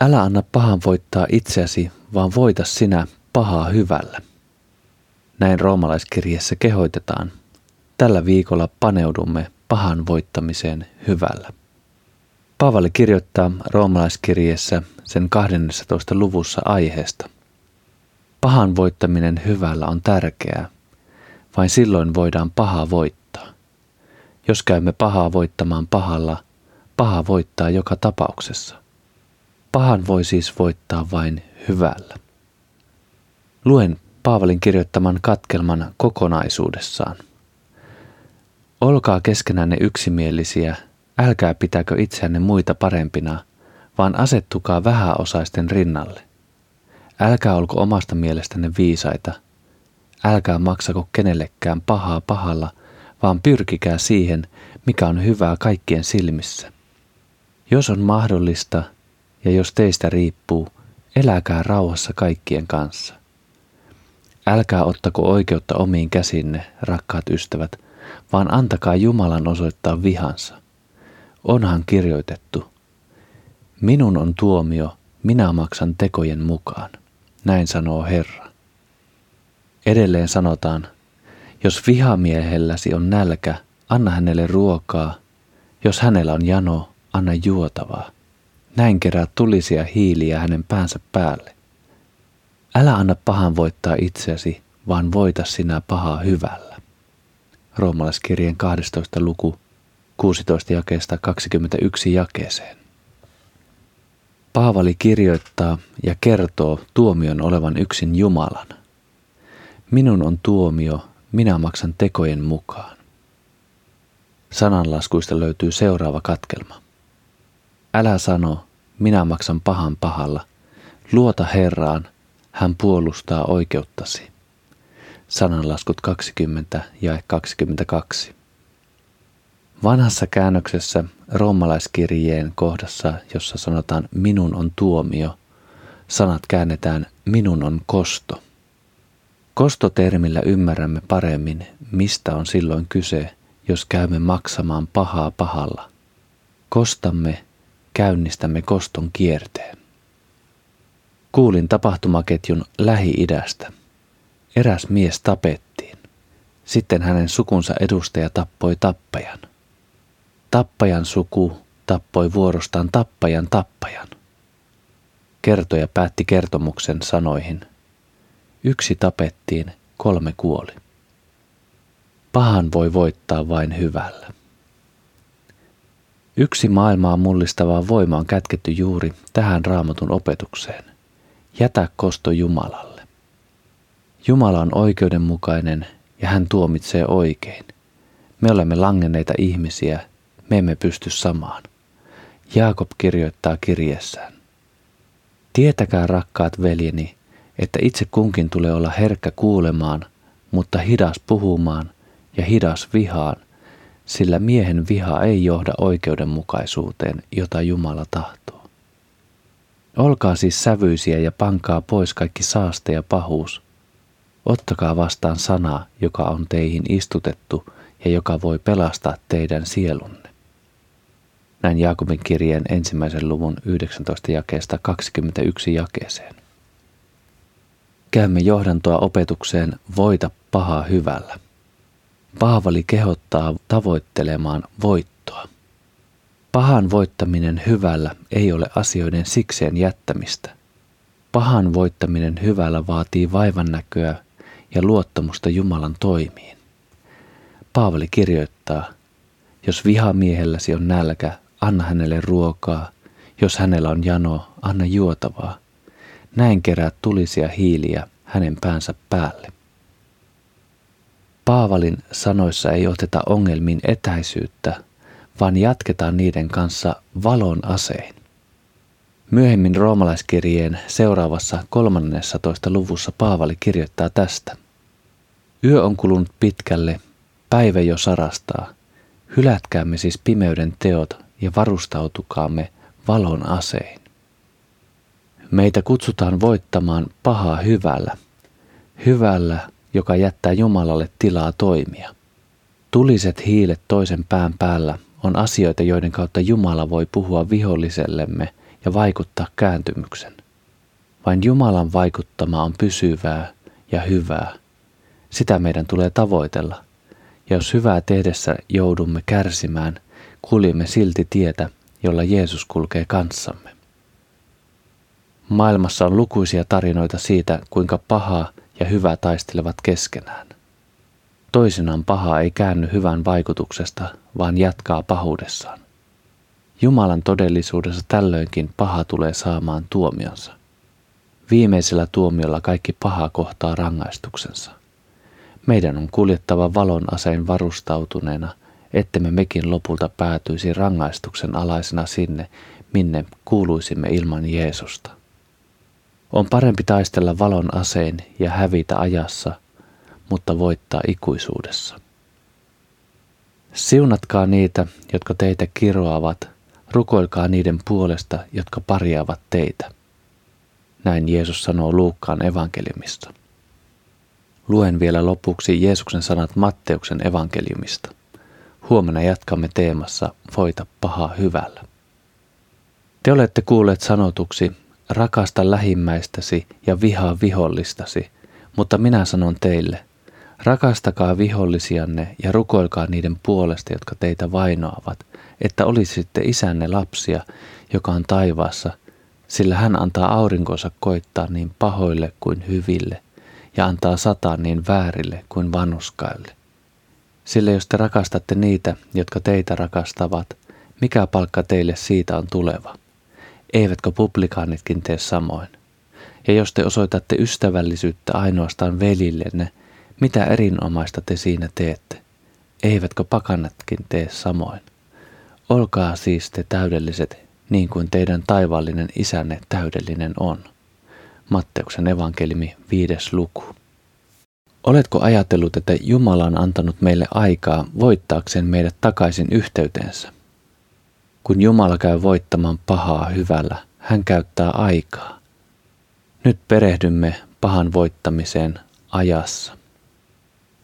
Älä anna pahan voittaa itseäsi, vaan voita sinä pahaa hyvällä. Näin roomalaiskirjeessä kehoitetaan. Tällä viikolla paneudumme pahan voittamiseen hyvällä. Paavali kirjoittaa roomalaiskirjeessä sen 12. luvussa aiheesta. Pahan voittaminen hyvällä on tärkeää. Vain silloin voidaan pahaa voittaa. Jos käymme pahaa voittamaan pahalla, paha voittaa joka tapauksessa. Pahan voi siis voittaa vain hyvällä. Luen Paavalin kirjoittaman katkelman kokonaisuudessaan. Olkaa keskenänne yksimielisiä, älkää pitäkö itseänne muita parempina, vaan asettukaa vähäosaisten rinnalle. Älkää olko omasta mielestänne viisaita, älkää maksako kenellekään pahaa pahalla, vaan pyrkikää siihen, mikä on hyvää kaikkien silmissä. Jos on mahdollista ja jos teistä riippuu, eläkää rauhassa kaikkien kanssa. Älkää ottako oikeutta omiin käsinne, rakkaat ystävät, vaan antakaa Jumalan osoittaa vihansa. Onhan kirjoitettu, minun on tuomio, minä maksan tekojen mukaan. Näin sanoo Herra. Edelleen sanotaan, jos vihamiehelläsi on nälkä, anna hänelle ruokaa, jos hänellä on jano, anna juotavaa. Näin kerää tulisia hiiliä hänen päänsä päälle. Älä anna pahan voittaa itseäsi, vaan voita sinä pahaa hyvällä. Roomalaiskirjeen 12. luku 16 jakeesta 21 jakeeseen. Paavali kirjoittaa ja kertoo tuomion olevan yksin Jumalan. Minun on tuomio, minä maksan tekojen mukaan. Sananlaskuista löytyy seuraava katkelma. Älä sano, minä maksan pahan pahalla. Luota Herraan, hän puolustaa oikeuttasi. Sananlaskut 20 ja 22. Vanhassa käännöksessä roomalaiskirjeen kohdassa, jossa sanotaan minun on tuomio, sanat käännetään minun on kosto. Kostotermillä ymmärrämme paremmin, mistä on silloin kyse, jos käymme maksamaan pahaa pahalla. Kostamme, käynnistämme koston kierteen. Kuulin tapahtumaketjun Lähi-idästä. Eräs mies tapettiin. Sitten hänen sukunsa edustaja tappoi tappajan. Tappajan suku tappoi vuorostaan tappajan tappajan. Kertoja päätti kertomuksen sanoihin. Yksi tapettiin, kolme kuoli. Pahan voi voittaa vain hyvällä. Yksi maailmaa mullistavaa voima on kätketty juuri tähän raamatun opetukseen. Jätä kosto Jumalalle. Jumala on oikeudenmukainen ja hän tuomitsee oikein. Me olemme langenneita ihmisiä, me emme pysty samaan. Jaakob kirjoittaa kirjeessään. Tietäkää rakkaat veljeni, että itse kunkin tulee olla herkkä kuulemaan, mutta hidas puhumaan ja hidas vihaan, sillä miehen viha ei johda oikeudenmukaisuuteen, jota Jumala tahtoo. Olkaa siis sävyisiä ja pankaa pois kaikki saaste ja pahuus. Ottakaa vastaan sana, joka on teihin istutettu ja joka voi pelastaa teidän sielunne. Näin Jaakobin kirjeen ensimmäisen luvun 19 jakeesta 21 jakeeseen. Käymme johdantoa opetukseen Voita pahaa hyvällä. Paavali kehottaa tavoittelemaan voittoa. Pahan voittaminen hyvällä ei ole asioiden sikseen jättämistä. Pahan voittaminen hyvällä vaatii vaivannäköä ja luottamusta Jumalan toimiin. Paavali kirjoittaa, jos vihamiehelläsi on nälkä, anna hänelle ruokaa, jos hänellä on jano, anna juotavaa. Näin kerää tulisia hiiliä hänen päänsä päälle. Paavalin sanoissa ei oteta ongelmiin etäisyyttä, vaan jatketaan niiden kanssa valon asein. Myöhemmin roomalaiskirjeen seuraavassa 13. luvussa Paavali kirjoittaa tästä. Yö on kulunut pitkälle, päivä jo sarastaa. Hylätkäämme siis pimeyden teot ja varustautukaamme valon asein. Meitä kutsutaan voittamaan pahaa hyvällä, hyvällä, joka jättää Jumalalle tilaa toimia. Tuliset hiilet toisen pään päällä on asioita, joiden kautta Jumala voi puhua vihollisellemme ja vaikuttaa kääntymyksen. Vain Jumalan vaikuttama on pysyvää ja hyvää. Sitä meidän tulee tavoitella. Ja jos hyvää tehdessä joudumme kärsimään, kuljemme silti tietä, jolla Jeesus kulkee kanssamme. Maailmassa on lukuisia tarinoita siitä, kuinka paha ja hyvä taistelevat keskenään. Toisinaan paha ei käänny hyvän vaikutuksesta, vaan jatkaa pahuudessaan. Jumalan todellisuudessa tällöinkin paha tulee saamaan tuomionsa. Viimeisellä tuomiolla kaikki paha kohtaa rangaistuksensa. Meidän on kuljettava valon aseen varustautuneena, ettemme mekin lopulta päätyisi rangaistuksen alaisena sinne, minne kuuluisimme ilman Jeesusta. On parempi taistella valon aseen ja hävitä ajassa, mutta voittaa ikuisuudessa. Siunatkaa niitä, jotka teitä kiroavat, rukoilkaa niiden puolesta, jotka parjaavat teitä. Näin Jeesus sanoo Luukkaan evankeliumista. Luen vielä lopuksi Jeesuksen sanat Matteuksen evankeliumista. Huomenna jatkamme teemassa Voita pahaa hyvällä. Te olette kuulleet sanotuksi, rakasta lähimmäistäsi ja vihaa vihollistasi, mutta minä sanon teille, rakastakaa vihollisianne ja rukoilkaa niiden puolesta, jotka teitä vainoavat, että olisitte isänne lapsia, joka on taivaassa, sillä hän antaa aurinkonsa koittaa niin pahoille kuin hyville ja antaa sataa niin väärille kuin vanuskaille. Sillä jos te rakastatte niitä, jotka teitä rakastavat, mikä palkka teille siitä on tuleva? Eivätkö publikaanitkin tee samoin? Ja jos te osoitatte ystävällisyyttä ainoastaan velillenne, mitä erinomaista te siinä teette? Eivätkö pakanatkin tee samoin? Olkaa siis te täydelliset, niin kuin teidän taivaallinen isänne täydellinen on. Matteuksen evankelimi viides luku. Oletko ajatellut, että Jumala on antanut meille aikaa voittaakseen meidät takaisin yhteyteensä? Kun Jumala käy voittamaan pahaa hyvällä, hän käyttää aikaa. Nyt perehdymme pahan voittamiseen ajassa.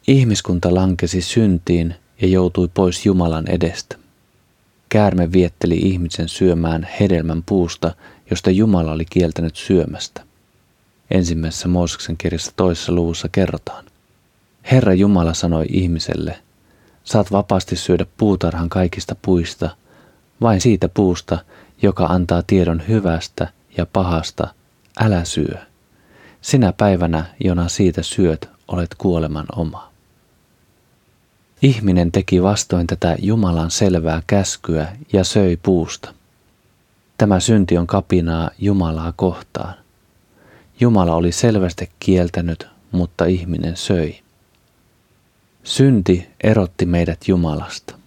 Ihmiskunta lankesi syntiin ja joutui pois Jumalan edestä. Käärme vietteli ihmisen syömään hedelmän puusta, josta Jumala oli kieltänyt syömästä. Ensimmäisessä Mooseksen kirjassa toisessa luvussa kerrotaan. Herra Jumala sanoi ihmiselle, saat vapaasti syödä puutarhan kaikista puista, vain siitä puusta, joka antaa tiedon hyvästä ja pahasta, älä syö. Sinä päivänä, jona siitä syöt, olet kuoleman oma. Ihminen teki vastoin tätä Jumalan selvää käskyä ja söi puusta. Tämä synti on kapinaa Jumalaa kohtaan. Jumala oli selvästi kieltänyt, mutta ihminen söi. Synti erotti meidät Jumalasta.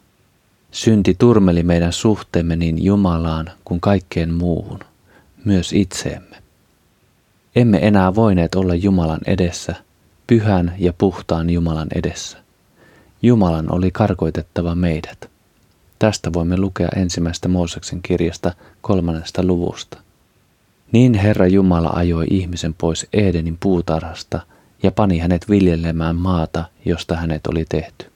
Synti turmeli meidän suhteemme niin Jumalaan kuin kaikkeen muuhun, myös itseemme. Emme enää voineet olla Jumalan edessä, pyhän ja puhtaan Jumalan edessä. Jumalan oli karkoitettava meidät. Tästä voimme lukea ensimmäistä Mooseksen kirjasta kolmannesta luvusta. Niin Herra Jumala ajoi ihmisen pois Edenin puutarhasta ja pani hänet viljelemään maata, josta hänet oli tehty.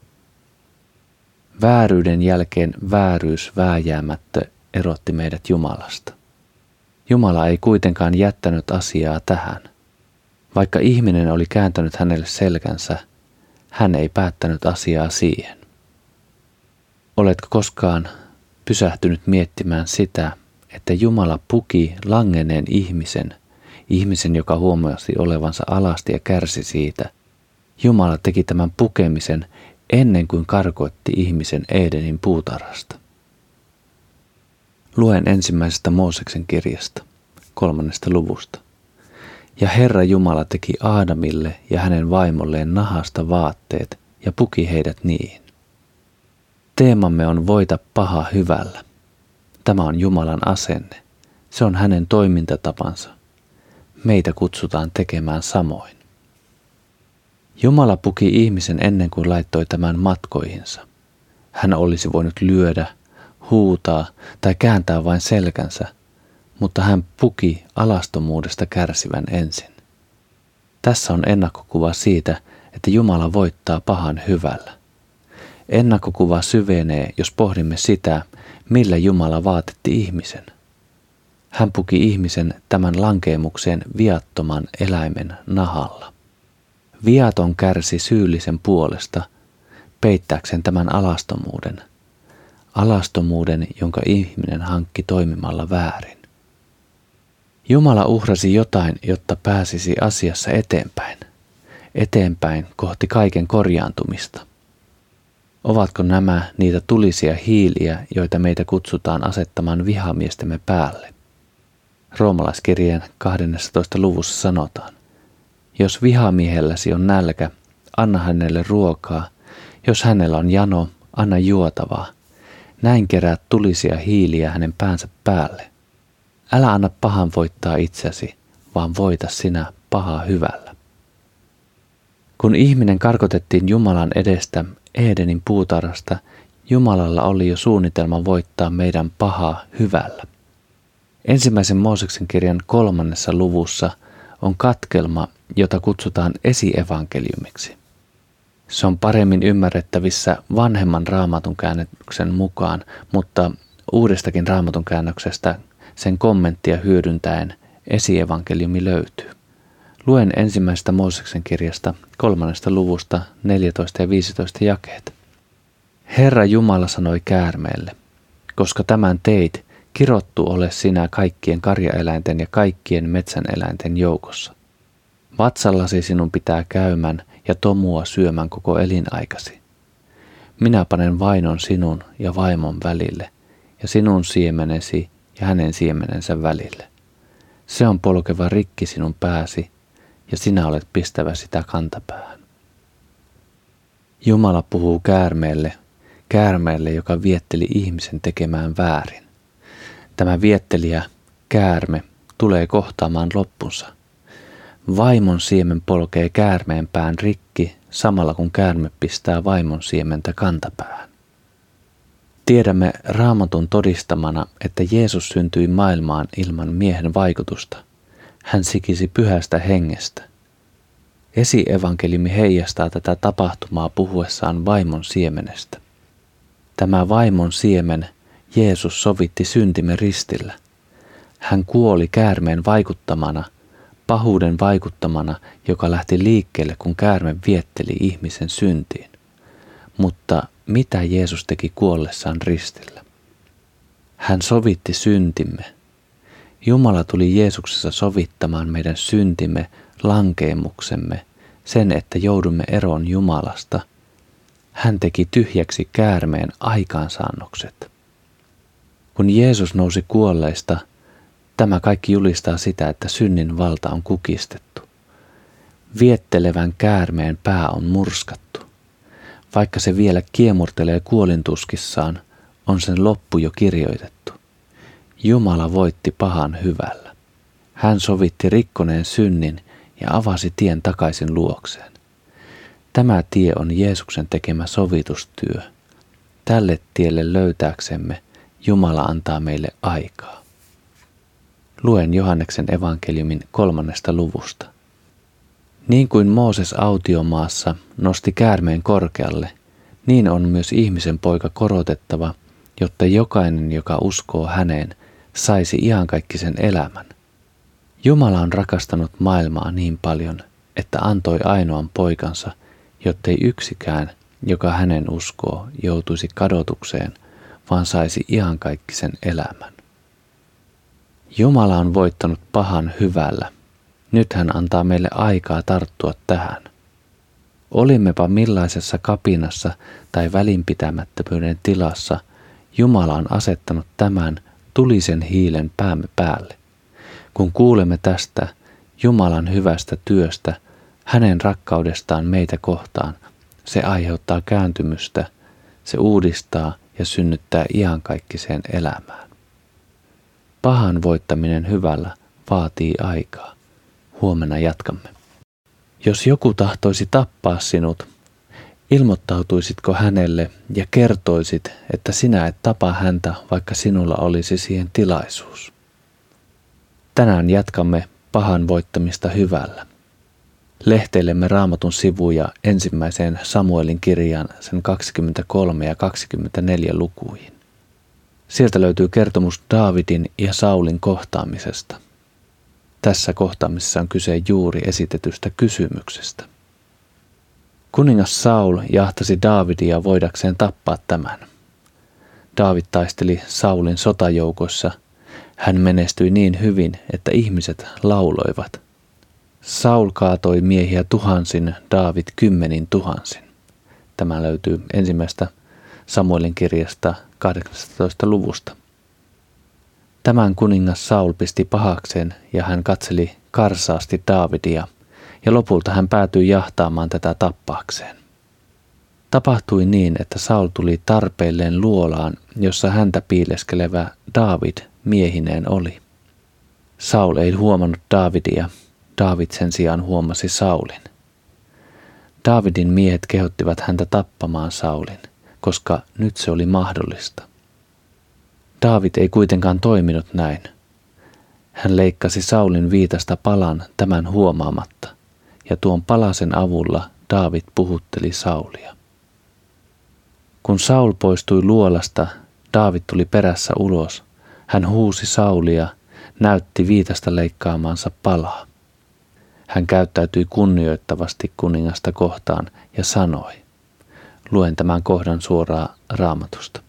Vääryyden jälkeen vääryys vääjäämättä erotti meidät Jumalasta. Jumala ei kuitenkaan jättänyt asiaa tähän. Vaikka ihminen oli kääntänyt hänelle selkänsä, hän ei päättänyt asiaa siihen. Oletko koskaan pysähtynyt miettimään sitä, että Jumala puki langeneen ihmisen, ihmisen, joka huomasi olevansa alasti ja kärsi siitä. Jumala teki tämän pukemisen ennen kuin karkoitti ihmisen Edenin puutarhasta. Luen ensimmäisestä Mooseksen kirjasta, kolmannesta luvusta. Ja Herra Jumala teki Aadamille ja hänen vaimolleen nahasta vaatteet ja puki heidät niihin. Teemamme on voita paha hyvällä. Tämä on Jumalan asenne. Se on hänen toimintatapansa. Meitä kutsutaan tekemään samoin. Jumala puki ihmisen ennen kuin laittoi tämän matkoihinsa. Hän olisi voinut lyödä, huutaa tai kääntää vain selkänsä, mutta hän puki alastomuudesta kärsivän ensin. Tässä on ennakkokuva siitä, että Jumala voittaa pahan hyvällä. Ennakkokuva syvenee, jos pohdimme sitä, millä Jumala vaatetti ihmisen. Hän puki ihmisen tämän lankeemukseen viattoman eläimen nahalla. Viaton kärsi syyllisen puolesta, peittääkseen tämän alastomuuden. Alastomuuden, jonka ihminen hankki toimimalla väärin. Jumala uhrasi jotain, jotta pääsisi asiassa eteenpäin. Eteenpäin kohti kaiken korjaantumista. Ovatko nämä niitä tulisia hiiliä, joita meitä kutsutaan asettamaan vihamiestemme päälle? Roomalaiskirjeen 12. luvussa sanotaan, jos vihamiehelläsi on nälkä, anna hänelle ruokaa, jos hänellä on jano, anna juotavaa. Näin keräät tulisia hiiliä hänen päänsä päälle. Älä anna pahan voittaa itsesi, vaan voita sinä pahaa hyvällä. Kun ihminen karkotettiin Jumalan edestä Edenin puutarhasta, Jumalalla oli jo suunnitelma voittaa meidän pahaa hyvällä. Ensimmäisen Mooseksen kirjan kolmannessa luvussa on katkelma, jota kutsutaan esievankeliumiksi. Se on paremmin ymmärrettävissä vanhemman raamatun käännöksen mukaan, mutta uudestakin raamatun käännöksestä sen kommenttia hyödyntäen esievankeliumi löytyy. Luen ensimmäisestä Mooseksen kirjasta kolmannesta luvusta 14 ja 15 jakeet. Herra Jumala sanoi käärmeelle, koska tämän teit, kirottu ole sinä kaikkien karjaeläinten ja kaikkien metsäneläinten joukossa. Vatsallasi sinun pitää käymän ja tomua syömän koko elinaikasi. Minä panen vainon sinun ja vaimon välille, ja sinun siemenesi ja hänen siemenensä välille. Se on polkeva rikki sinun pääsi, ja sinä olet pistävä sitä kantapäähän. Jumala puhuu käärmeelle, käärmeelle, joka vietteli ihmisen tekemään väärin. Tämä viettelijä, käärme, tulee kohtaamaan loppunsa. Vaimon siemen polkee käärmeen pään rikki samalla kun käärme pistää vaimon siementä kantapäähän. Tiedämme raamatun todistamana, että Jeesus syntyi maailmaan ilman miehen vaikutusta. Hän sikisi pyhästä hengestä. Esievankeliumi heijastaa tätä tapahtumaa puhuessaan vaimon siemenestä. Tämä vaimon siemen Jeesus sovitti syntimme ristillä. Hän kuoli käärmeen vaikuttamana, pahuuden vaikuttamana, joka lähti liikkeelle, kun käärme vietteli ihmisen syntiin. Mutta mitä Jeesus teki kuollessaan ristillä? Hän sovitti syntimme. Jumala tuli Jeesuksessa sovittamaan meidän syntimme, lankeemuksemme, sen, että joudumme eroon Jumalasta. Hän teki tyhjäksi käärmeen aikaansaannokset. Kun Jeesus nousi kuolleista, tämä kaikki julistaa sitä, että synnin valta on kukistettu. Viettelevän käärmeen pää on murskattu. Vaikka se vielä kiemurtelee kuolintuskissaan, on sen loppu jo kirjoitettu. Jumala voitti pahan hyvällä. Hän sovitti rikkoneen synnin ja avasi tien takaisin luokseen. Tämä tie on Jeesuksen tekemä sovitustyö. Tälle tielle löytääksemme Jumala antaa meille aikaa. Luen Johanneksen evankeliumin kolmannesta luvusta. Niin kuin Mooses autiomaassa nosti käärmeen korkealle, niin on myös ihmisen poika korotettava, jotta jokainen, joka uskoo häneen, saisi iankaikkisen elämän. Jumala on rakastanut maailmaa niin paljon, että antoi ainoan poikansa, jottei yksikään, joka hänen uskoo, joutuisi kadotukseen, vaan saisi iankaikkisen elämän. Jumala on voittanut pahan hyvällä. Nyt hän antaa meille aikaa tarttua tähän. Olimmepa millaisessa kapinassa tai välinpitämättömyyden tilassa, Jumala on asettanut tämän tulisen hiilen päämme päälle. Kun kuulemme tästä Jumalan hyvästä työstä, hänen rakkaudestaan meitä kohtaan, se aiheuttaa kääntymystä, se uudistaa ja synnyttää iankaikkiseen elämään. Pahan voittaminen hyvällä vaatii aikaa. Huomenna jatkamme. Jos joku tahtoisi tappaa sinut, ilmoittautuisitko hänelle ja kertoisit, että sinä et tapa häntä, vaikka sinulla olisi siihen tilaisuus? Tänään jatkamme pahan voittamista hyvällä. Lehteilemme raamatun sivuja ensimmäiseen Samuelin kirjaan sen 23 ja 24 lukuihin. Sieltä löytyy kertomus Daavidin ja Saulin kohtaamisesta. Tässä kohtaamisessa on kyse juuri esitetystä kysymyksestä. Kuningas Saul jahtasi Daavidia voidakseen tappaa tämän. Daavid taisteli Saulin sotajoukossa. Hän menestyi niin hyvin, että ihmiset lauloivat. Saul kaatoi miehiä tuhansin, Daavid kymmenin tuhansin. Tämä löytyy ensimmäistä Samuelin kirjasta 18. luvusta. Tämän kuningas Saul pisti pahakseen ja hän katseli karsaasti Daavidia ja lopulta hän päätyi jahtaamaan tätä tappaakseen. Tapahtui niin, että Saul tuli tarpeilleen luolaan, jossa häntä piileskelevä David miehineen oli. Saul ei huomannut Davidia, David sen sijaan huomasi Saulin. Davidin miehet kehottivat häntä tappamaan Saulin, koska nyt se oli mahdollista. David ei kuitenkaan toiminut näin. Hän leikkasi Saulin viitasta palan tämän huomaamatta, ja tuon palasen avulla David puhutteli Saulia. Kun Saul poistui luolasta, David tuli perässä ulos. Hän huusi Saulia, näytti viitasta leikkaamansa palaa. Hän käyttäytyi kunnioittavasti kuningasta kohtaan ja sanoi, luen tämän kohdan suoraan raamatusta.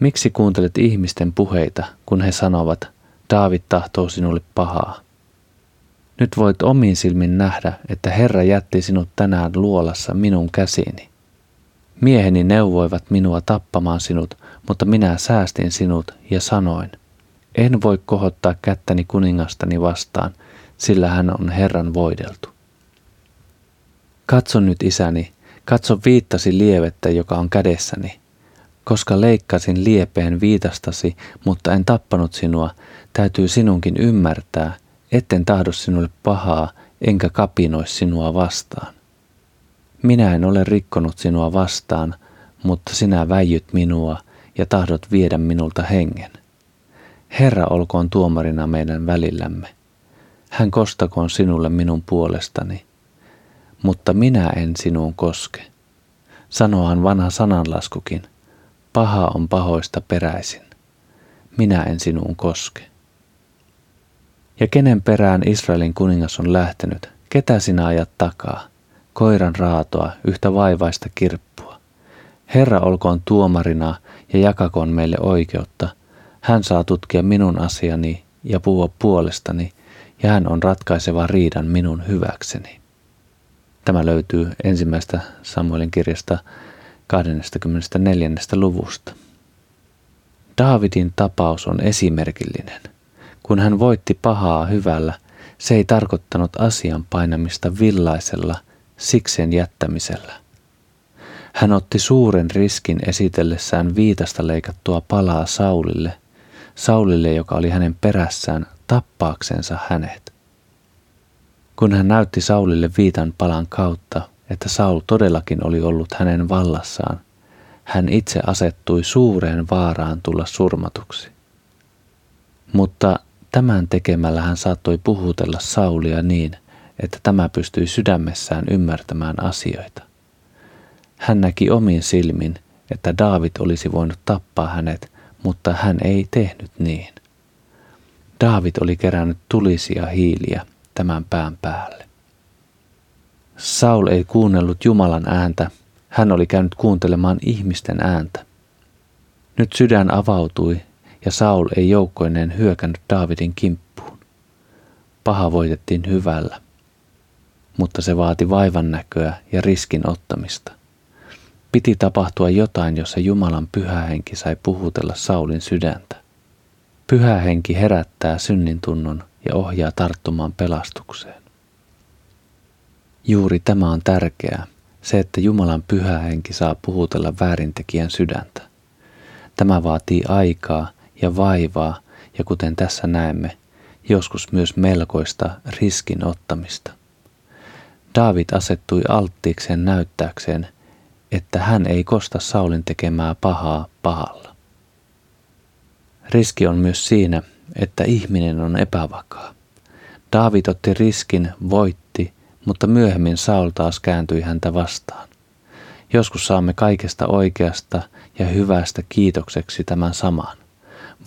Miksi kuuntelet ihmisten puheita, kun he sanovat, Daavid tahtoo sinulle pahaa? Nyt voit omin silmin nähdä, että Herra jätti sinut tänään luolassa minun käsiini. Mieheni neuvoivat minua tappamaan sinut, mutta minä säästin sinut ja sanoin, en voi kohottaa kättäni kuningastani vastaan, sillä hän on Herran voideltu. Katso nyt isäni, katso viittasi lievettä, joka on kädessäni. Koska leikkasin liepeen viitastasi, mutta en tappanut sinua, täytyy sinunkin ymmärtää, etten tahdo sinulle pahaa, enkä kapinoi sinua vastaan. Minä en ole rikkonut sinua vastaan, mutta sinä väijyt minua ja tahdot viedä minulta hengen. Herra olkoon tuomarina meidän välillämme. Hän kostakoon sinulle minun puolestani, mutta minä en sinuun koske. Sanohan vanha sananlaskukin, paha on pahoista peräisin. Minä en sinuun koske. Ja kenen perään Israelin kuningas on lähtenyt, ketä sinä ajat takaa? Koiran raatoa, yhtä vaivaista kirppua. Herra olkoon tuomarina ja jakakoon meille oikeutta. Hän saa tutkia minun asiani ja puhua puolestani, ja hän on ratkaiseva riidan minun hyväkseni. Tämä löytyy ensimmäistä Samuelin kirjasta 24. luvusta. Daavidin tapaus on esimerkillinen. Kun hän voitti pahaa hyvällä, se ei tarkoittanut asian painamista villaisella sikseen jättämisellä. Hän otti suuren riskin esitellessään viitasta leikattua palaa Saulille, Saulille, joka oli hänen perässään tappaaksensa hänet. Kun hän näytti Saulille viitan palan kautta, että Saul todellakin oli ollut hänen vallassaan, hän itse asettui suureen vaaraan tulla surmatuksi. Mutta tämän tekemällä hän saattoi puhutella Saulia niin, että tämä pystyi sydämessään ymmärtämään asioita. Hän näki omin silmin, että Daavid olisi voinut tappaa hänet, mutta hän ei tehnyt niin. Daavid oli kerännyt tulisia hiiliä tämän pään päälle. Saul ei kuunnellut Jumalan ääntä, hän oli käynyt kuuntelemaan ihmisten ääntä. Nyt sydän avautui ja Saul ei joukkoineen hyökännyt Daavidin kimppuun. Paha voitettiin hyvällä, mutta se vaati vaivan näköä ja riskin ottamista. Piti tapahtua jotain, jossa Jumalan pyhä henki sai puhutella Saulin sydäntä. Pyhä henki herättää synnin tunnon ja ohjaa tarttumaan pelastukseen. Juuri tämä on tärkeää, se että Jumalan pyhä henki saa puhutella väärintekijän sydäntä. Tämä vaatii aikaa ja vaivaa ja kuten tässä näemme, joskus myös melkoista riskin ottamista. David asettui alttiikseen näyttääkseen, että hän ei kosta Saulin tekemää pahaa pahalla. Riski on myös siinä, että ihminen on epävakaa. David otti riskin, voitti, mutta myöhemmin Saul taas kääntyi häntä vastaan. Joskus saamme kaikesta oikeasta ja hyvästä kiitokseksi tämän saman.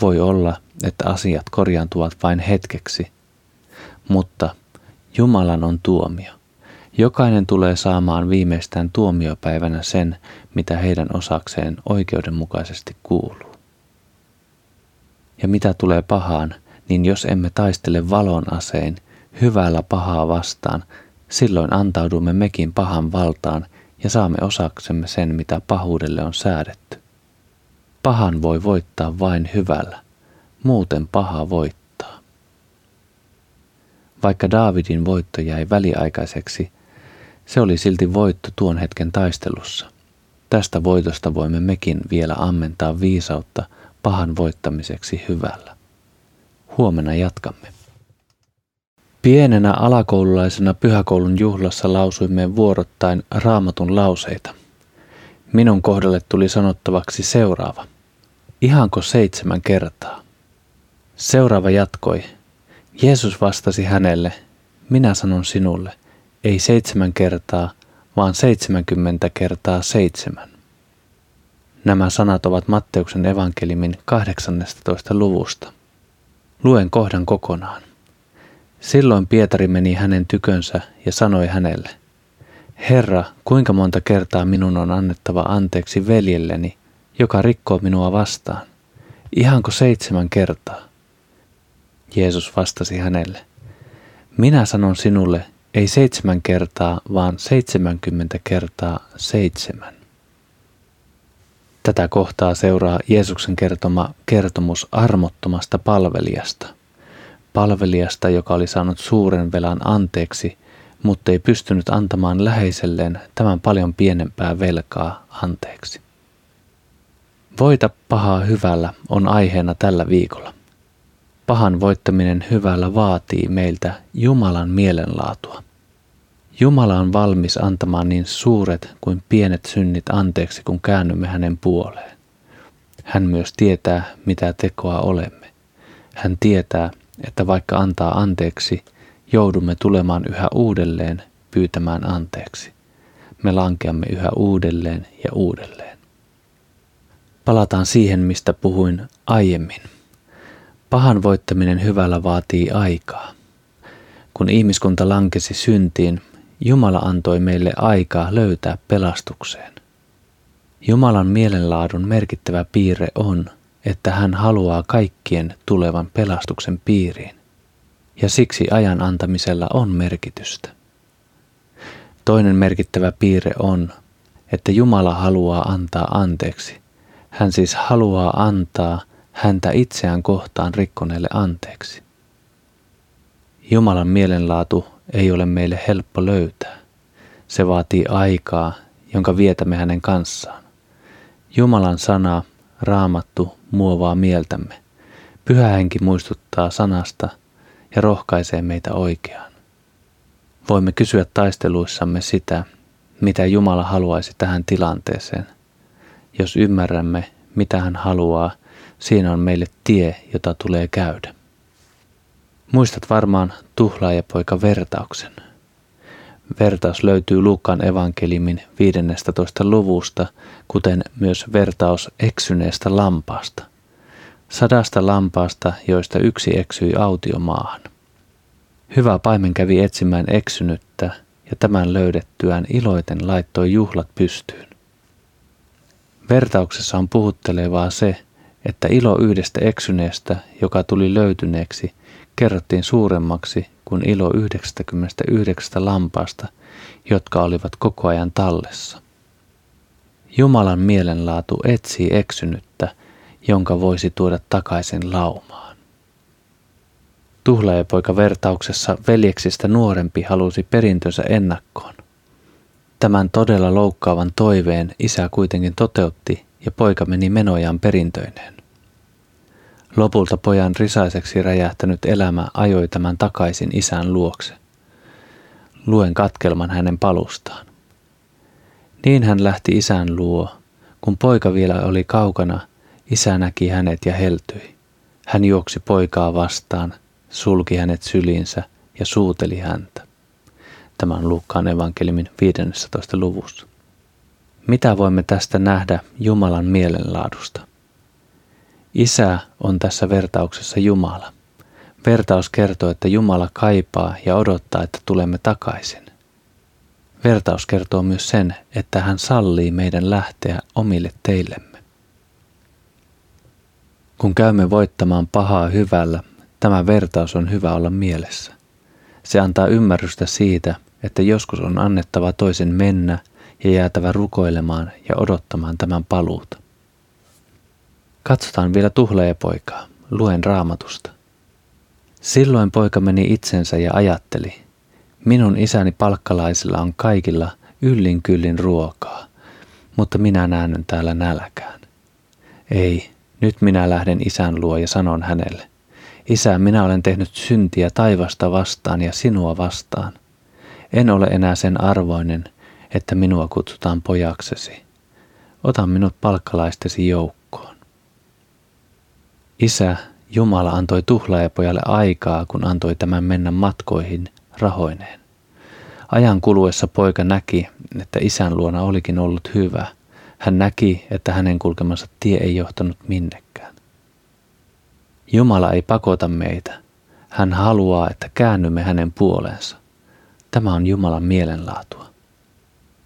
Voi olla, että asiat korjaantuvat vain hetkeksi, mutta Jumalan on tuomio. Jokainen tulee saamaan viimeistään tuomiopäivänä sen, mitä heidän osakseen oikeudenmukaisesti kuuluu. Ja mitä tulee pahaan, niin jos emme taistele valon asein, hyvällä pahaa vastaan, silloin antaudumme mekin pahan valtaan ja saamme osaksemme sen, mitä pahuudelle on säädetty. Pahan voi voittaa vain hyvällä, muuten paha voittaa. Vaikka Daavidin voitto jäi väliaikaiseksi, se oli silti voitto tuon hetken taistelussa. Tästä voitosta voimme mekin vielä ammentaa viisautta pahan voittamiseksi hyvällä. Huomenna jatkamme. Pienenä alakoululaisena pyhäkoulun juhlassa lausuimme vuorottain raamatun lauseita. Minun kohdalle tuli sanottavaksi seuraava. Ihanko seitsemän kertaa? Seuraava jatkoi. Jeesus vastasi hänelle, minä sanon sinulle, ei seitsemän kertaa, vaan seitsemänkymmentä kertaa seitsemän. Nämä sanat ovat Matteuksen evankelimin 18. luvusta. Luen kohdan kokonaan. Silloin Pietari meni hänen tykönsä ja sanoi hänelle, Herra, kuinka monta kertaa minun on annettava anteeksi veljelleni, joka rikkoo minua vastaan? Ihanko seitsemän kertaa? Jeesus vastasi hänelle, Minä sanon sinulle, ei seitsemän kertaa, vaan seitsemänkymmentä kertaa seitsemän. Tätä kohtaa seuraa Jeesuksen kertoma kertomus armottomasta palvelijasta. Palvelijasta, joka oli saanut suuren velan anteeksi, mutta ei pystynyt antamaan läheiselleen tämän paljon pienempää velkaa anteeksi. Voita pahaa hyvällä on aiheena tällä viikolla. Pahan voittaminen hyvällä vaatii meiltä Jumalan mielenlaatua. Jumala on valmis antamaan niin suuret kuin pienet synnit anteeksi, kun käännymme hänen puoleen. Hän myös tietää, mitä tekoa olemme. Hän tietää, että vaikka antaa anteeksi, joudumme tulemaan yhä uudelleen pyytämään anteeksi. Me lankeamme yhä uudelleen ja uudelleen. Palataan siihen, mistä puhuin aiemmin. Pahan voittaminen hyvällä vaatii aikaa. Kun ihmiskunta lankesi syntiin, Jumala antoi meille aikaa löytää pelastukseen. Jumalan mielenlaadun merkittävä piirre on, että hän haluaa kaikkien tulevan pelastuksen piiriin, ja siksi ajan antamisella on merkitystä. Toinen merkittävä piirre on, että Jumala haluaa antaa anteeksi. Hän siis haluaa antaa häntä itseään kohtaan rikkoneelle anteeksi. Jumalan mielenlaatu ei ole meille helppo löytää. Se vaatii aikaa, jonka vietämme hänen kanssaan. Jumalan sana, raamattu, muovaa mieltämme. Pyhä henki muistuttaa sanasta ja rohkaisee meitä oikeaan. Voimme kysyä taisteluissamme sitä, mitä Jumala haluaisi tähän tilanteeseen. Jos ymmärrämme, mitä hän haluaa, siinä on meille tie, jota tulee käydä. Muistat varmaan tuhlaajapoika vertauksen. Vertaus löytyy Luukkaan evankelimin 15. luvusta, kuten myös vertaus eksyneestä lampaasta. Sadasta lampaasta, joista yksi eksyi autiomaahan. Hyvä paimen kävi etsimään eksynyttä ja tämän löydettyään iloiten laittoi juhlat pystyyn. Vertauksessa on puhuttelevaa se, että ilo yhdestä eksyneestä, joka tuli löytyneeksi, kerrottiin suuremmaksi kuin ilo 99 lampaasta, jotka olivat koko ajan tallessa. Jumalan mielenlaatu etsii eksynyttä, jonka voisi tuoda takaisin laumaan. Tuhlaajapoika vertauksessa veljeksistä nuorempi halusi perintönsä ennakkoon. Tämän todella loukkaavan toiveen isä kuitenkin toteutti ja poika meni menojaan perintöineen. Lopulta pojan risaiseksi räjähtänyt elämä ajoi tämän takaisin isän luokse. Luen katkelman hänen palustaan. Niin hän lähti isän luo. Kun poika vielä oli kaukana, isä näki hänet ja heltyi. Hän juoksi poikaa vastaan, sulki hänet syliinsä ja suuteli häntä. Tämä on Luukkaan evankeliumin 15. luvussa. Mitä voimme tästä nähdä Jumalan mielenlaadusta? Isä on tässä vertauksessa Jumala. Vertaus kertoo, että Jumala kaipaa ja odottaa, että tulemme takaisin. Vertaus kertoo myös sen, että hän sallii meidän lähteä omille teillemme. Kun käymme voittamaan pahaa hyvällä, tämä vertaus on hyvä olla mielessä. Se antaa ymmärrystä siitä, että joskus on annettava toisen mennä ja jäätävä rukoilemaan ja odottamaan tämän paluuta. Katsotaan vielä poikaa. Luen raamatusta. Silloin poika meni itsensä ja ajatteli, minun isäni palkkalaisilla on kaikilla yllin kyllin ruokaa, mutta minä näen täällä nälkään. Ei, nyt minä lähden isän luo ja sanon hänelle, Isä, minä olen tehnyt syntiä taivasta vastaan ja sinua vastaan. En ole enää sen arvoinen, että minua kutsutaan pojaksesi. Ota minut palkkalaistesi joukkoon. Isä, Jumala antoi tuhlaajapojalle aikaa, kun antoi tämän mennä matkoihin rahoineen. Ajan kuluessa poika näki, että isän luona olikin ollut hyvä. Hän näki, että hänen kulkemansa tie ei johtanut minnekään. Jumala ei pakota meitä. Hän haluaa, että käännymme hänen puoleensa. Tämä on Jumalan mielenlaatua.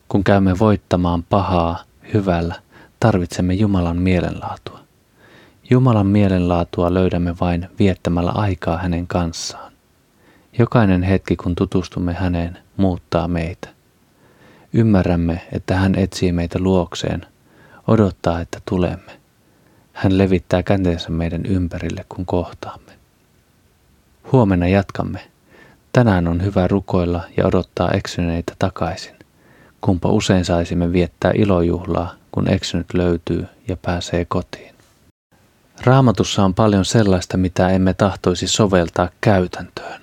Kun käymme voittamaan pahaa hyvällä, tarvitsemme Jumalan mielenlaatua. Jumalan mielenlaatua löydämme vain viettämällä aikaa hänen kanssaan. Jokainen hetki, kun tutustumme häneen, muuttaa meitä. Ymmärrämme, että hän etsii meitä luokseen, odottaa, että tulemme. Hän levittää käteensä meidän ympärille, kun kohtaamme. Huomenna jatkamme. Tänään on hyvä rukoilla ja odottaa eksyneitä takaisin. Kumpa usein saisimme viettää ilojuhlaa, kun eksynyt löytyy ja pääsee kotiin. Raamatussa on paljon sellaista, mitä emme tahtoisi soveltaa käytäntöön.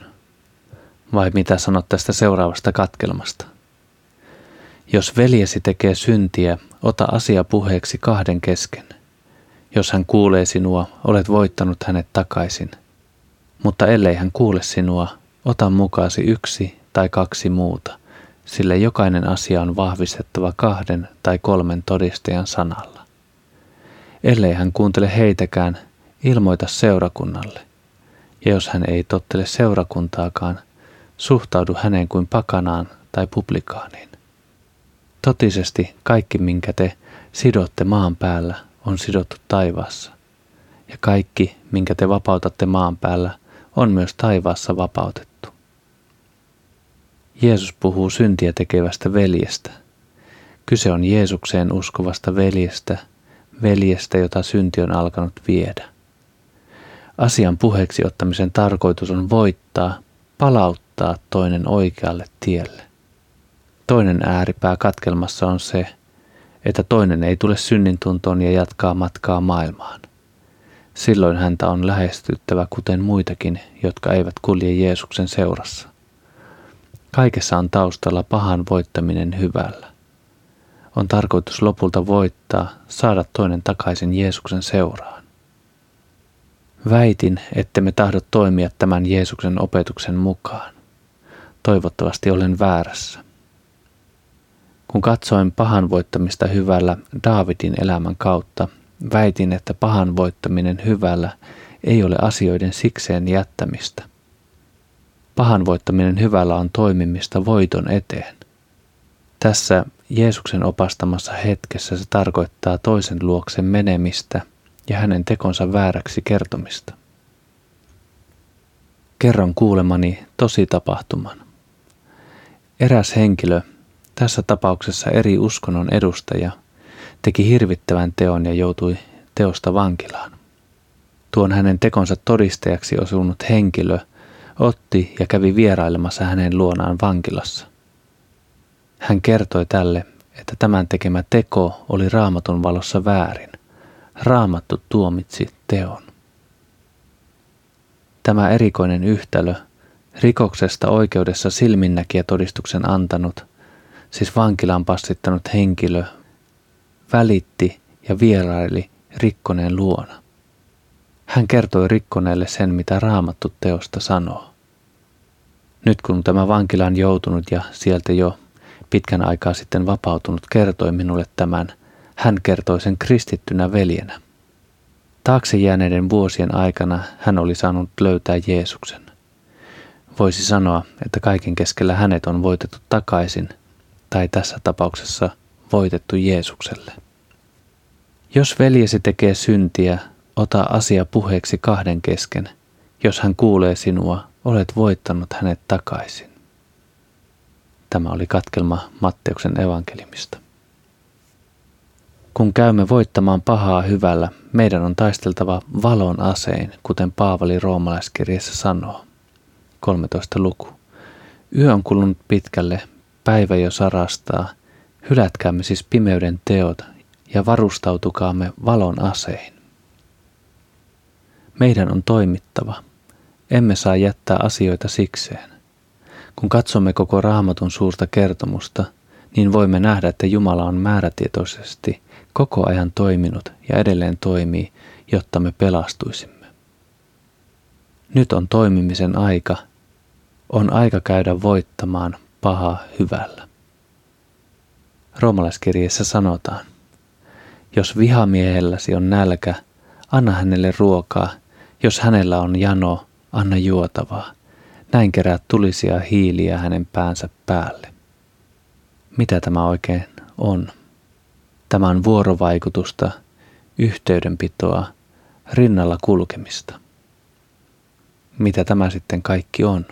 Vai mitä sanot tästä seuraavasta katkelmasta? Jos veljesi tekee syntiä, ota asia puheeksi kahden kesken. Jos hän kuulee sinua, olet voittanut hänet takaisin. Mutta ellei hän kuule sinua, ota mukaasi yksi tai kaksi muuta, sillä jokainen asia on vahvistettava kahden tai kolmen todistajan sanalla. Ellei hän kuuntele heitäkään, ilmoita seurakunnalle. Ja jos hän ei tottele seurakuntaakaan, suhtaudu häneen kuin pakanaan tai publikaaniin. Totisesti kaikki, minkä te sidotte maan päällä, on sidottu taivaassa. Ja kaikki, minkä te vapautatte maan päällä, on myös taivaassa vapautettu. Jeesus puhuu syntiä tekevästä veljestä. Kyse on Jeesukseen uskovasta veljestä, veljestä, jota synti on alkanut viedä. Asian puheeksi ottamisen tarkoitus on voittaa, palauttaa toinen oikealle tielle. Toinen ääripää katkelmassa on se, että toinen ei tule synnin tuntoon ja jatkaa matkaa maailmaan. Silloin häntä on lähestyttävä kuten muitakin, jotka eivät kulje Jeesuksen seurassa. Kaikessa on taustalla pahan voittaminen hyvällä. On tarkoitus lopulta voittaa, saada toinen takaisin Jeesuksen seuraan. Väitin, että me tahdo toimia tämän Jeesuksen opetuksen mukaan. Toivottavasti olen väärässä. Kun katsoin pahan voittamista hyvällä Daavidin elämän kautta, väitin, että pahan voittaminen hyvällä ei ole asioiden sikseen jättämistä. Pahan voittaminen hyvällä on toimimista voiton eteen. Tässä Jeesuksen opastamassa hetkessä se tarkoittaa toisen luoksen menemistä ja hänen tekonsa vääräksi kertomista. Kerron kuulemani tosi tapahtuman. Eräs henkilö tässä tapauksessa eri uskonnon edustaja, teki hirvittävän teon ja joutui teosta vankilaan. Tuon hänen tekonsa todistajaksi osunut henkilö otti ja kävi vierailemassa hänen luonaan vankilassa. Hän kertoi tälle, että tämän tekemä teko oli raamatun valossa väärin. Raamattu tuomitsi teon. Tämä erikoinen yhtälö, rikoksesta oikeudessa silminnäkiä todistuksen antanut – siis vankilaan passittanut henkilö, välitti ja vieraili Rikkoneen luona. Hän kertoi Rikkoneelle sen, mitä raamattu teosta sanoo. Nyt kun tämä vankila on joutunut ja sieltä jo pitkän aikaa sitten vapautunut kertoi minulle tämän. Hän kertoi sen kristittynä veljenä. Taakse jääneiden vuosien aikana hän oli saanut löytää Jeesuksen. Voisi sanoa, että kaiken keskellä hänet on voitettu takaisin, tai tässä tapauksessa voitettu Jeesukselle. Jos veljesi tekee syntiä, ota asia puheeksi kahden kesken. Jos hän kuulee sinua, olet voittanut hänet takaisin. Tämä oli katkelma Matteuksen evankelimista. Kun käymme voittamaan pahaa hyvällä, meidän on taisteltava valon asein, kuten Paavali roomalaiskirjassa sanoo. 13 luku. Yö on kulunut pitkälle, päivä jo sarastaa. Hylätkäämme siis pimeyden teot ja varustautukaamme valon asein. Meidän on toimittava. Emme saa jättää asioita sikseen. Kun katsomme koko raamatun suurta kertomusta, niin voimme nähdä, että Jumala on määrätietoisesti koko ajan toiminut ja edelleen toimii, jotta me pelastuisimme. Nyt on toimimisen aika. On aika käydä voittamaan pahaa hyvällä. Roomalaiskirjeessä sanotaan, jos vihamiehelläsi on nälkä, anna hänelle ruokaa, jos hänellä on jano, anna juotavaa. Näin kerää tulisia hiiliä hänen päänsä päälle. Mitä tämä oikein on? Tämä on vuorovaikutusta, yhteydenpitoa, rinnalla kulkemista. Mitä tämä sitten kaikki on?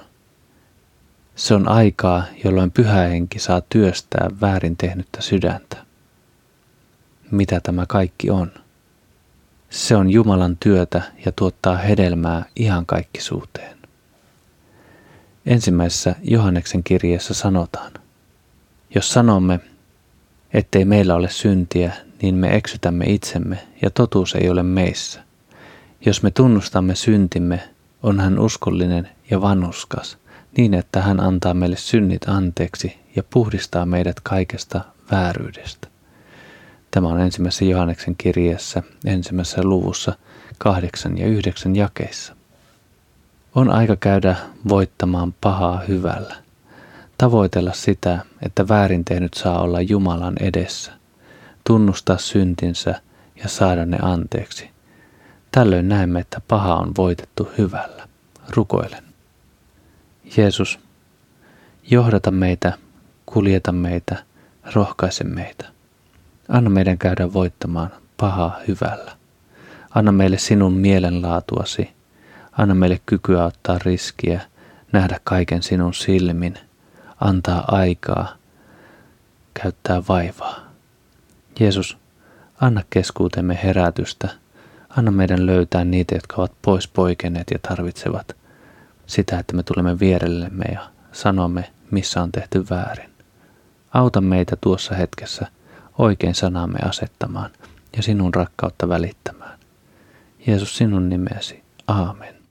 Se on aikaa, jolloin pyhä henki saa työstää väärin tehnyttä sydäntä. Mitä tämä kaikki on? Se on Jumalan työtä ja tuottaa hedelmää ihan kaikkisuuteen. Ensimmäisessä Johanneksen kirjeessä sanotaan, jos sanomme, ettei meillä ole syntiä, niin me eksytämme itsemme ja totuus ei ole meissä. Jos me tunnustamme syntimme, on hän uskollinen ja vanhuskas, niin että hän antaa meille synnit anteeksi ja puhdistaa meidät kaikesta vääryydestä. Tämä on ensimmäisessä Johanneksen kirjeessä ensimmäisessä luvussa kahdeksan ja yhdeksän jakeissa. On aika käydä voittamaan pahaa hyvällä. Tavoitella sitä, että väärin tehnyt saa olla Jumalan edessä. Tunnustaa syntinsä ja saada ne anteeksi. Tällöin näemme, että paha on voitettu hyvällä. Rukoilen. Jeesus, johdata meitä, kuljeta meitä, rohkaise meitä. Anna meidän käydä voittamaan pahaa hyvällä. Anna meille sinun mielenlaatuasi. Anna meille kykyä ottaa riskiä, nähdä kaiken sinun silmin, antaa aikaa, käyttää vaivaa. Jeesus, anna keskuutemme herätystä. Anna meidän löytää niitä, jotka ovat pois poikeneet ja tarvitsevat sitä, että me tulemme vierellemme ja sanomme, missä on tehty väärin. Auta meitä tuossa hetkessä – oikein sanamme asettamaan ja sinun rakkautta välittämään. Jeesus sinun nimesi. Aamen.